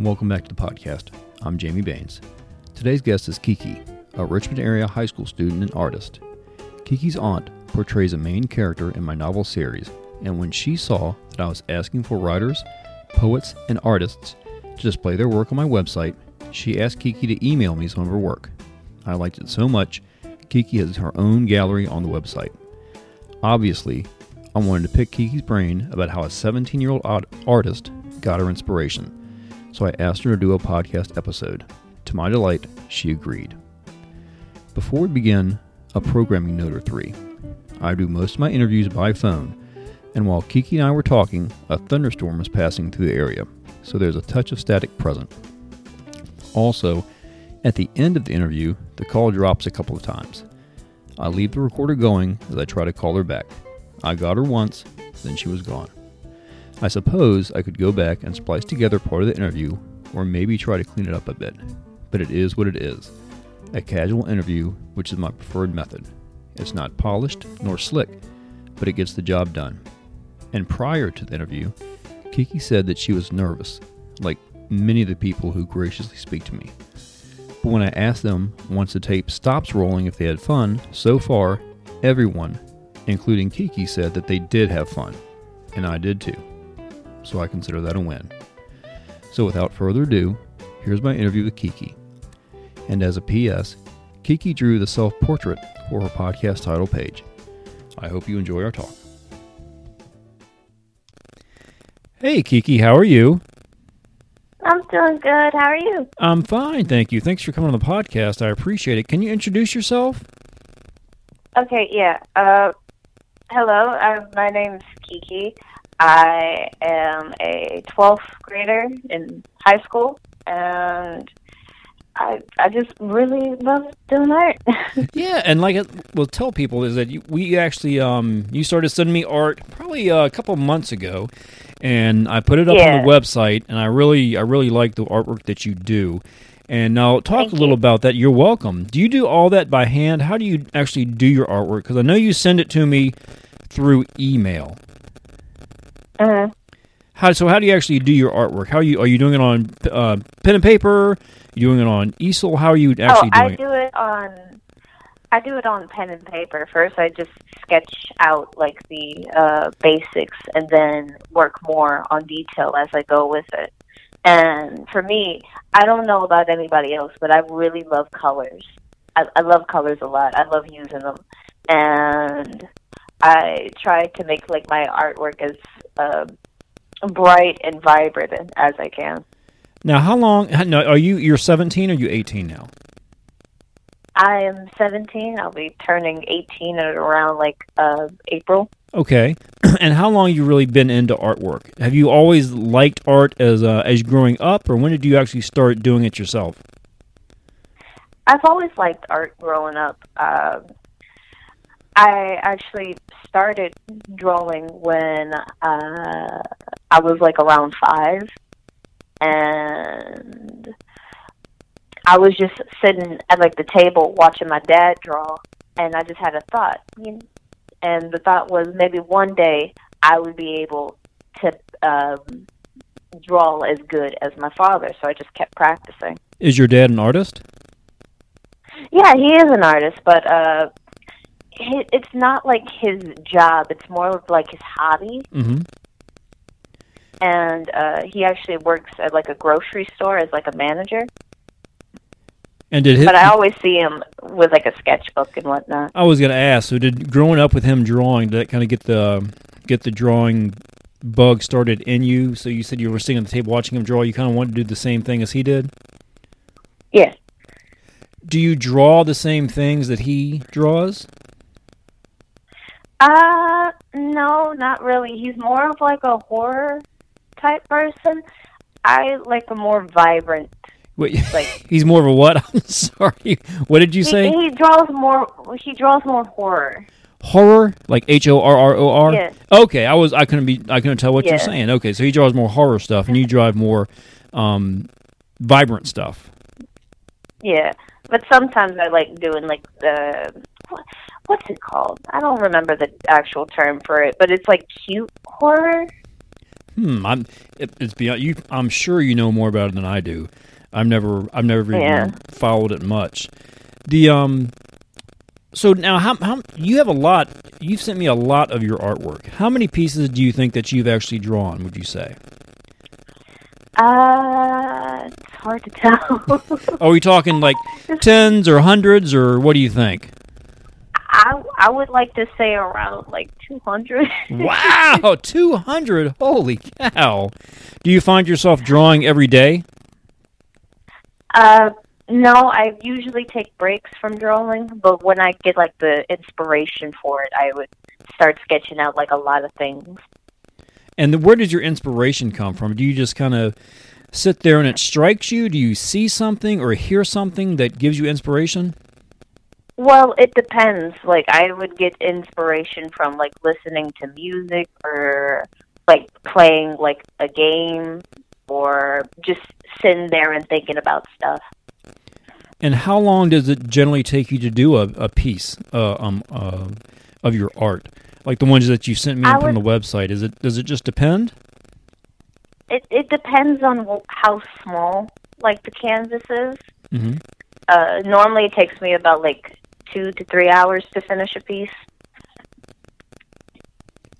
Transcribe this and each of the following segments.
Welcome back to the podcast. I'm Jamie Baines. Today's guest is Kiki, a Richmond area high school student and artist. Kiki's aunt portrays a main character in my novel series, and when she saw that I was asking for writers, poets, and artists to display their work on my website, she asked Kiki to email me some of her work. I liked it so much, Kiki has her own gallery on the website. Obviously, I wanted to pick Kiki's brain about how a 17 year old artist got her inspiration, so I asked her to do a podcast episode. To my delight, she agreed. Before we begin, a programming note or three. I do most of my interviews by phone, and while Kiki and I were talking, a thunderstorm was passing through the area, so there's a touch of static present. Also, at the end of the interview, the call drops a couple of times. I leave the recorder going as I try to call her back. I got her once, then she was gone. I suppose I could go back and splice together part of the interview, or maybe try to clean it up a bit, but it is what it is a casual interview, which is my preferred method. It's not polished nor slick, but it gets the job done. And prior to the interview, Kiki said that she was nervous, like many of the people who graciously speak to me. But when I asked them once the tape stops rolling if they had fun, so far, everyone, including Kiki, said that they did have fun. And I did too. So I consider that a win. So without further ado, here's my interview with Kiki. And as a PS, Kiki drew the self portrait for her podcast title page. I hope you enjoy our talk. Hey, Kiki, how are you? I'm doing good. How are you? I'm fine, thank you. Thanks for coming on the podcast. I appreciate it. Can you introduce yourself? Okay, yeah. Uh, hello, uh, my name's Kiki. I am a 12th grader in high school, and I I just really love doing art. yeah, and like we'll tell people is that you, we actually um you started sending me art probably uh, a couple months ago, and I put it up yeah. on the website, and I really I really like the artwork that you do. And now talk Thank a little you. about that. You're welcome. Do you do all that by hand? How do you actually do your artwork? Because I know you send it to me through email. Uh-huh. How so? How do you actually do your artwork? How are you are you doing it on uh, pen and paper? Are You doing it on easel? How are you actually oh, doing I do it on I do it on pen and paper. First, I just sketch out like the uh, basics, and then work more on detail as I go with it. And for me, I don't know about anybody else, but I really love colors. I, I love colors a lot. I love using them, and I try to make like my artwork as uh, bright and vibrant as I can. Now, how long? No, are you? You're 17. Or are you 18 now? I am 17. I'll be turning 18 at around like uh, April. Okay. and how long you really been into artwork? Have you always liked art as uh, as growing up, or when did you actually start doing it yourself? I've always liked art growing up. Uh, I actually started drawing when uh, I was like around five, and I was just sitting at like the table watching my dad draw, and I just had a thought, and the thought was maybe one day I would be able to um, draw as good as my father. So I just kept practicing. Is your dad an artist? Yeah, he is an artist, but uh, it's not like his job. It's more of like his hobby. Mm-hmm. And uh, he actually works at like a grocery store as like a manager. And did his, but I always see him with like a sketchbook and whatnot. I was going to ask. So, did growing up with him drawing, did that kind of get the get the drawing bug started in you? So you said you were sitting at the table watching him draw. You kind of wanted to do the same thing as he did. Yeah. Do you draw the same things that he draws? Uh, no, not really. He's more of like a horror type person. I like a more vibrant. Wait, like he's more of a what? I'm sorry. What did you he, say? He draws more. He draws more horror. Horror, like H O R R O R. Yes. Okay, I was. I couldn't be. I couldn't tell what yes. you're saying. Okay, so he draws more horror stuff, and you drive more um, vibrant stuff. Yeah, but sometimes I like doing like the what's it called? I don't remember the actual term for it, but it's like cute horror. Hmm. I'm. It, it's beyond you. I'm sure you know more about it than I do. I've never. I've never even Yeah. followed it much. The um. So now, how how you have a lot? You've sent me a lot of your artwork. How many pieces do you think that you've actually drawn? Would you say? Uh, it's hard to tell. Are we talking like tens or hundreds, or what do you think? I would like to say around like 200. Wow, two hundred! Holy cow! Do you find yourself drawing every day? Uh, no, I usually take breaks from drawing, but when I get like the inspiration for it, I would start sketching out like a lot of things. And where does your inspiration come from? Do you just kind of sit there and it strikes you? Do you see something or hear something that gives you inspiration? Well, it depends. Like I would get inspiration from like listening to music or like playing like a game or just sitting there and thinking about stuff. And how long does it generally take you to do a, a piece uh, um, uh, of your art? Like the ones that you sent me I from the website. Is it does it just depend? It it depends on how small like the canvas is. hmm Uh, normally, it takes me about like two to three hours to finish a piece,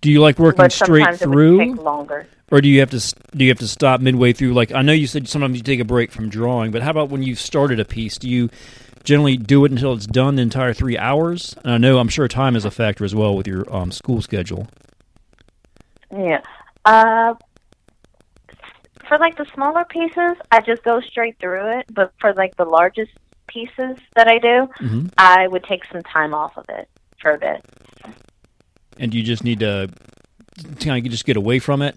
Do you like working but straight sometimes it would through, longer. or do you have to do you have to stop midway through? Like I know you said sometimes you take a break from drawing, but how about when you've started a piece? Do you generally do it until it's done the entire three hours? And I know I'm sure time is a factor as well with your um, school schedule. Yeah. Uh, for like the smaller pieces, I just go straight through it. But for like the largest pieces that I do, hmm I would take some time off of it for a bit. And you just need to kind of just get away from it.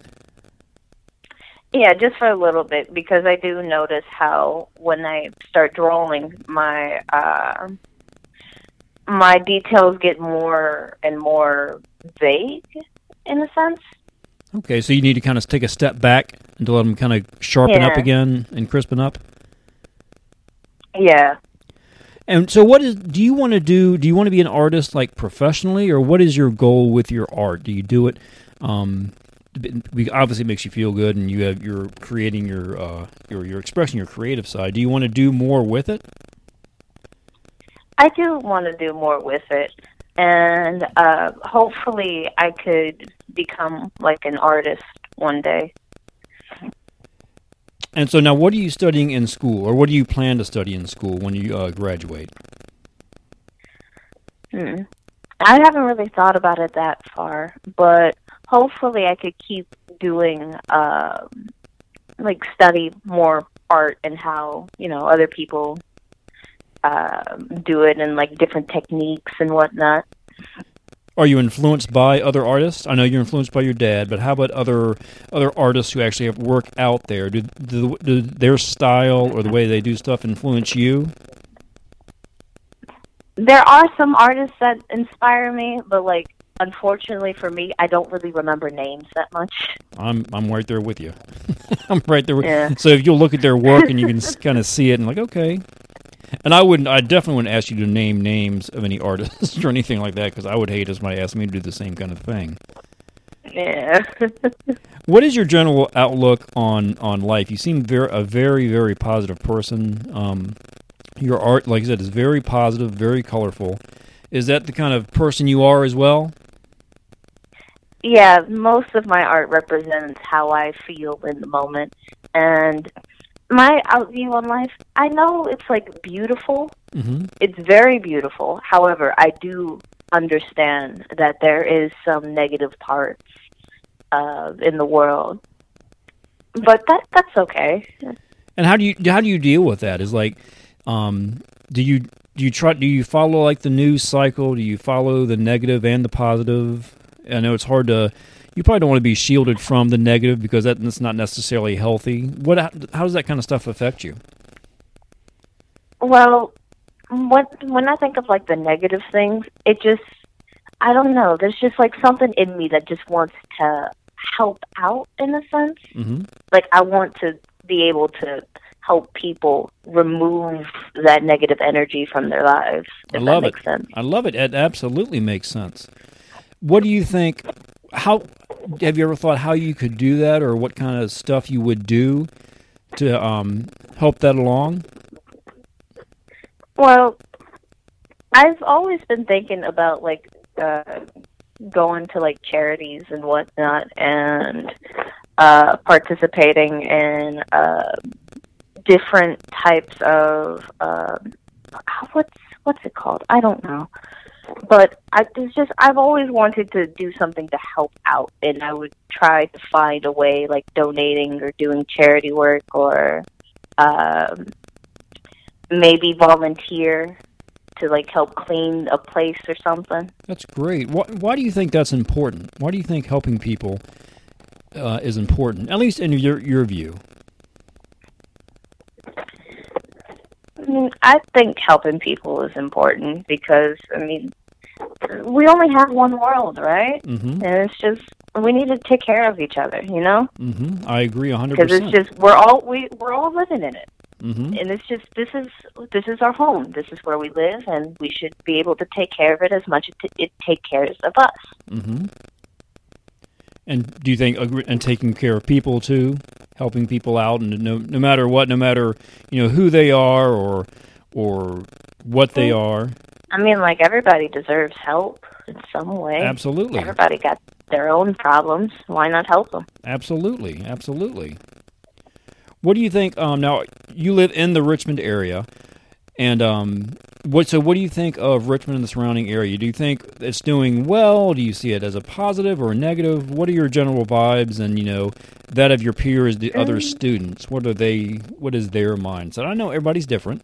Yeah, just for a little bit because I do notice how when I start drawing, my uh, my details get more and more vague, in a sense. Okay, so you need to kind of take a step back and to let them kind of sharpen up again and crispen up. Yeah. And so, what is? Do you want to do? Do you want to be an artist like professionally, or what is your goal with your art? Do you do it? Um, we obviously it makes you feel good, and you have you're creating your uh, your you're expressing your creative side. Do you want to do more with it? I do want to do more with it, and uh, hopefully, I could become like an artist one day. And so now, what are you studying in school, or what do you plan to study in school when you uh, graduate? Hmm. I haven't really thought about it that far, but hopefully, I could keep doing uh, like study more art and how you know other people um do it and like different techniques and whatnot. Are you influenced by other artists? I know you're influenced by your dad, but how about other other artists who actually have work out there? Do, do, do their style or the way they do stuff influence you? There are some artists that inspire me, but like unfortunately for me, I don't really remember names that much. I'm I'm right there with you. I'm right there. With, Yeah. So if you'll look at their work and you can kind of see it and like, okay. And I wouldn't. I definitely wouldn't ask you to name names of any artists or anything like that because I would hate if somebody asked me to do the same kind of thing. Yeah. What is your general outlook on on life? You seem very a very very positive person. Um, your art, like I said, is very positive, very colorful. Is that the kind of person you are as well? yeah, most of my art represents how I feel in the moment. And my outview on life, I know it's like beautiful. Mm-hmm. It's very beautiful. However, I do understand that there is some negative parts uh, in the world. But that that's okay. And how do you how do you deal with that? Is like, um, do you do you try do you follow like the news cycle? Do you follow the negative and the positive? I know it's hard to. You probably don't want to be shielded from the negative because that, that's not necessarily healthy. What how does that kind of stuff affect you? Well, when when I think of like the negative things, it just I don't know. There's just like something in me that just wants to help out in a sense. Mm-hmm. Like I want to be able to help people remove that negative energy from their lives. If I love that it. sense. I love it. It absolutely makes sense. What do you think? How have you ever thought how you could do that, or what kind of stuff you would do to um, help that along? Well, I've always been thinking about like uh, going to like charities and whatnot, and uh, participating in uh, different types of uh, what's what's it called? I don't know. But I it's just I've always wanted to do something to help out, and I would try to find a way, like donating or doing charity work, or um, maybe volunteer to like help clean a place or something. That's great. Why, why do you think that's important? Why do you think helping people uh, is important, at least in your your view? Mean, I think helping people is important because I mean, we only have one world, right? Mm-hmm. And it's just we need to take care of each other, you know? Mm-hmm. I agree a hundred Because it's just we're all we we're all living in it, Mm-hmm. and it's just this is this is our home. This is where we live, and we should be able to take care of it as much as it, it take cares of us. And do you think and taking care of people too, helping people out, and no no matter what, no matter you know who they are or or what they are, I mean, like everybody deserves help in some way. absolutely, Everybody got their own problems. Why not help them? absolutely, absolutely. What do you think? Um, now you live in the Richmond area, and um, what? So what do you think of Richmond and the surrounding area? Do you think it's doing well? Do you see it as a positive or a negative? What are your general vibes, and you know that of your peers, the other Mm. students? What are they? What is their mindset? I know everybody's different.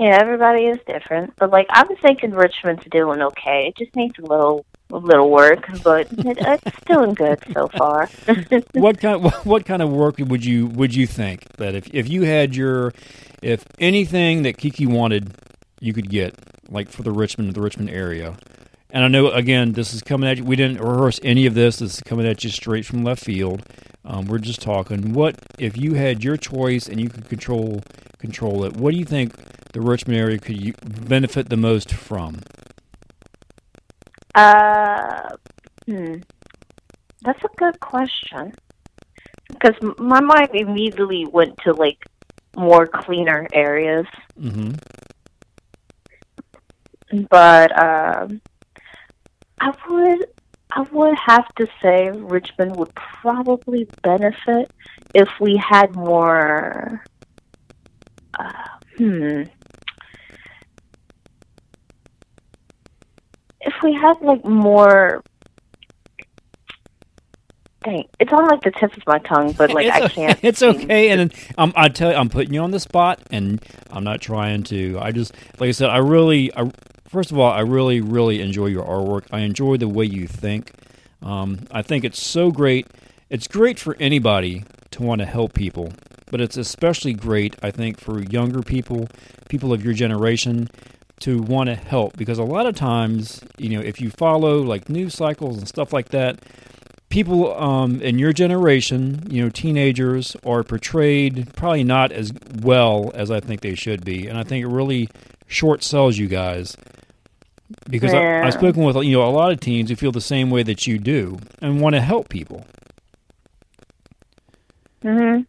Yeah, everybody is different, but like I was thinking, Richmond's doing okay. It just needs a little a little work, but it, it's doing good so far. what kind? What kind of work would you would you think that if if you had your if anything that Kiki wanted, you could get like for the Richmond the Richmond area. And I know again, this is coming at you. We didn't rehearse any of this. This is coming at you straight from left field. Um, we're just talking. What if you had your choice and you could control control it? What do you think the Richmond area could benefit the most from? Uh, hmm. That's a good question. Because my mind immediately went to like more cleaner areas, hmm but um, I would I would have to say Richmond would probably benefit if we had more. Uh, hmm. If we had like more. Dang, it's on like the tip of my tongue, but like it's I can't. It's okay, and um, I tell you, I'm putting you on the spot, and I'm not trying to. I just, like I said, I really, I, first of all, I really, really enjoy your artwork. I enjoy the way you think. Um, I think it's so great. It's great for anybody to want to help people, but it's especially great, I think, for younger people, people of your generation, to want to help because a lot of times, you know, if you follow like news cycles and stuff like that, people um, in your generation, you know, teenagers are portrayed probably not as well as I think they should be, and I think it really short sells you guys because I, Yeah. I've spoken with you know a lot of teens who feel the same way that you do and want to help people. Mhm.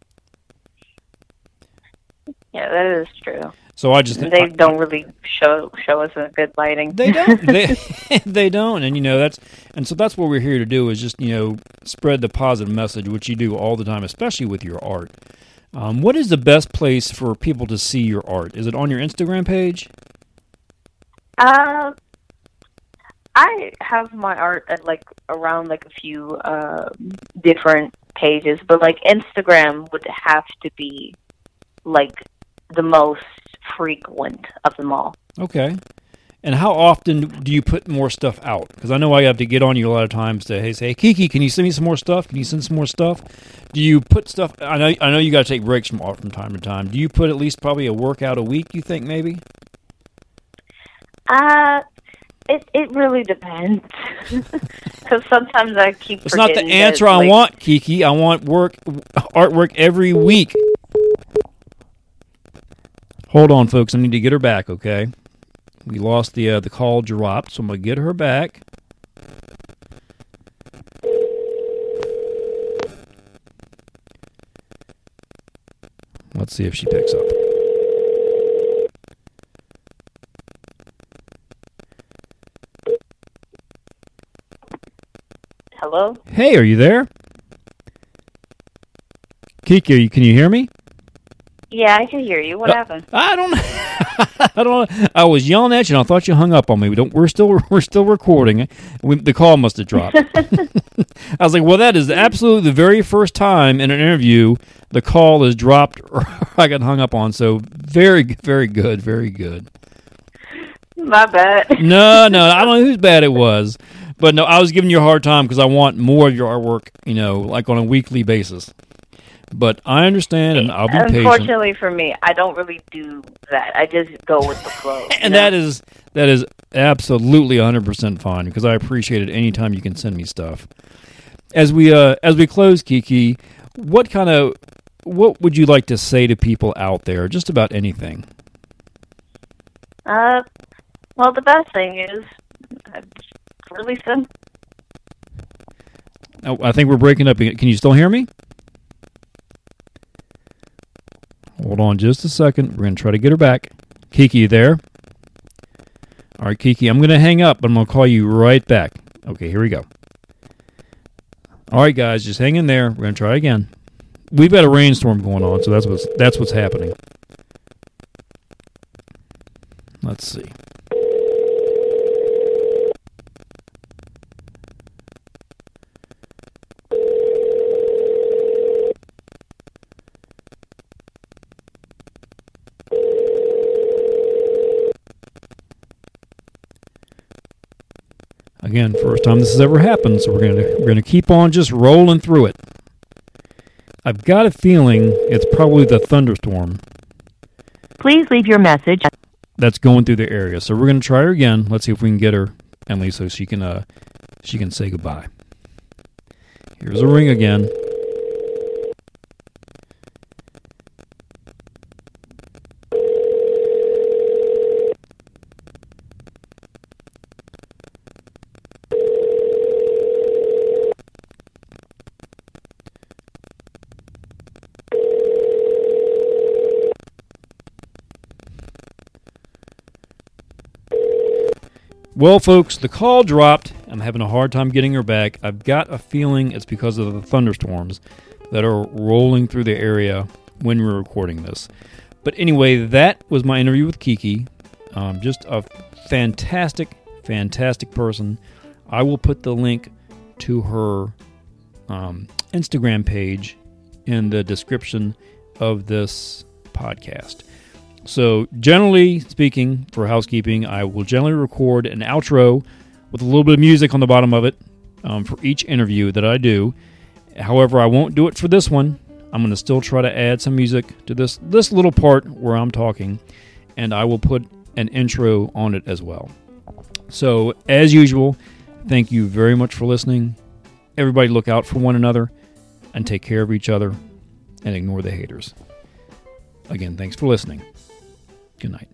Yeah, that is true. So I just They don't really show show us a good lighting. They don't. They they don't. And you know that's and so that's what we're here to do is just you know spread the positive message, which you do all the time, especially with your art. Um, what is the best place for people to see your art? Is it on your Instagram page? Uh, I have my art at like around like a few uh, different pages, but like Instagram would have to be like the most frequent of them all. Okay. And how often do you put more stuff out? Because I know I have to get on you a lot of times to hey say, hey, Kiki, can you send me some more stuff? Can you send some more stuff? Do you put stuff? I know I know you got to take breaks from art from time to time. Do you put at least probably a workout a week? You think maybe? Uh, it it really depends. Because sometimes I keep. It's not the forgetting that answer I like- want, Kiki. I want work artwork every week. Hold on, folks. I need to get her back, okay? We lost the uh, the call dropped, so I'm going to get her back. Let's see if she picks up. Hello? Hey, are you there? Kiki, can you hear me? Yeah, I can hear you. What Uh, happened? I don't. I don't. I was yelling at you, and I thought you hung up on me. We don't. We're still. We're still recording. We, the call must have dropped. I was like, well, that is absolutely the very first time in an interview the call is dropped or I got hung up on. So very, very good, very good. My bad. No, no, I don't know whose bad it was, but no, I was giving you a hard time because I want more of your artwork. You know, like on a weekly basis. But I understand, and I'll be patient. Unfortunately for me, I don't really do that. I just go with the flow. you and know? that is that is absolutely 100% fine because I appreciate it anytime you can send me stuff. As we uh as we close Kiki, what kind of what would you like to say to people out there just about anything? Uh, well, the best thing is uh, release them. Oh, I think we're breaking up. Can you still hear me? Hold on just a second. We're going to try to get her back. Kiki, there? All right, Kiki, I'm going to hang up, but I'm going to call you right back. Okay, here we go. All right, guys, just hang in there. We're going to try again. We've got a rainstorm going on, so that's what's that's what's happening. Let's see. Again, first time this has ever happened, so we're gonna we're gonna keep on just rolling through it. I've got a feeling it's probably the thunderstorm Please leave your message. that's going through the area. So we're gonna try her again. Let's see if we can get her, Emily, so she can uh she can say goodbye. Here's a ring again. Well, folks, the call dropped. I'm having a hard time getting her back. I've got a feeling it's because of the thunderstorms that are rolling through the area when we're recording this. But anyway, that was my interview with Kiki. Um, just a fantastic, fantastic person. I will put the link to her um, Instagram page in the description of this podcast. So, generally speaking, for housekeeping, I will generally record an outro with a little bit of music on the bottom of it um, for each interview that I do. However, I won't do it for this one. I'm going to still try to add some music to this this little part where I'm talking, and I will put an intro on it as well. So, as usual, thank you very much for listening. Everybody, look out for one another and take care of each other and ignore the haters. Again, thanks for listening. Good night.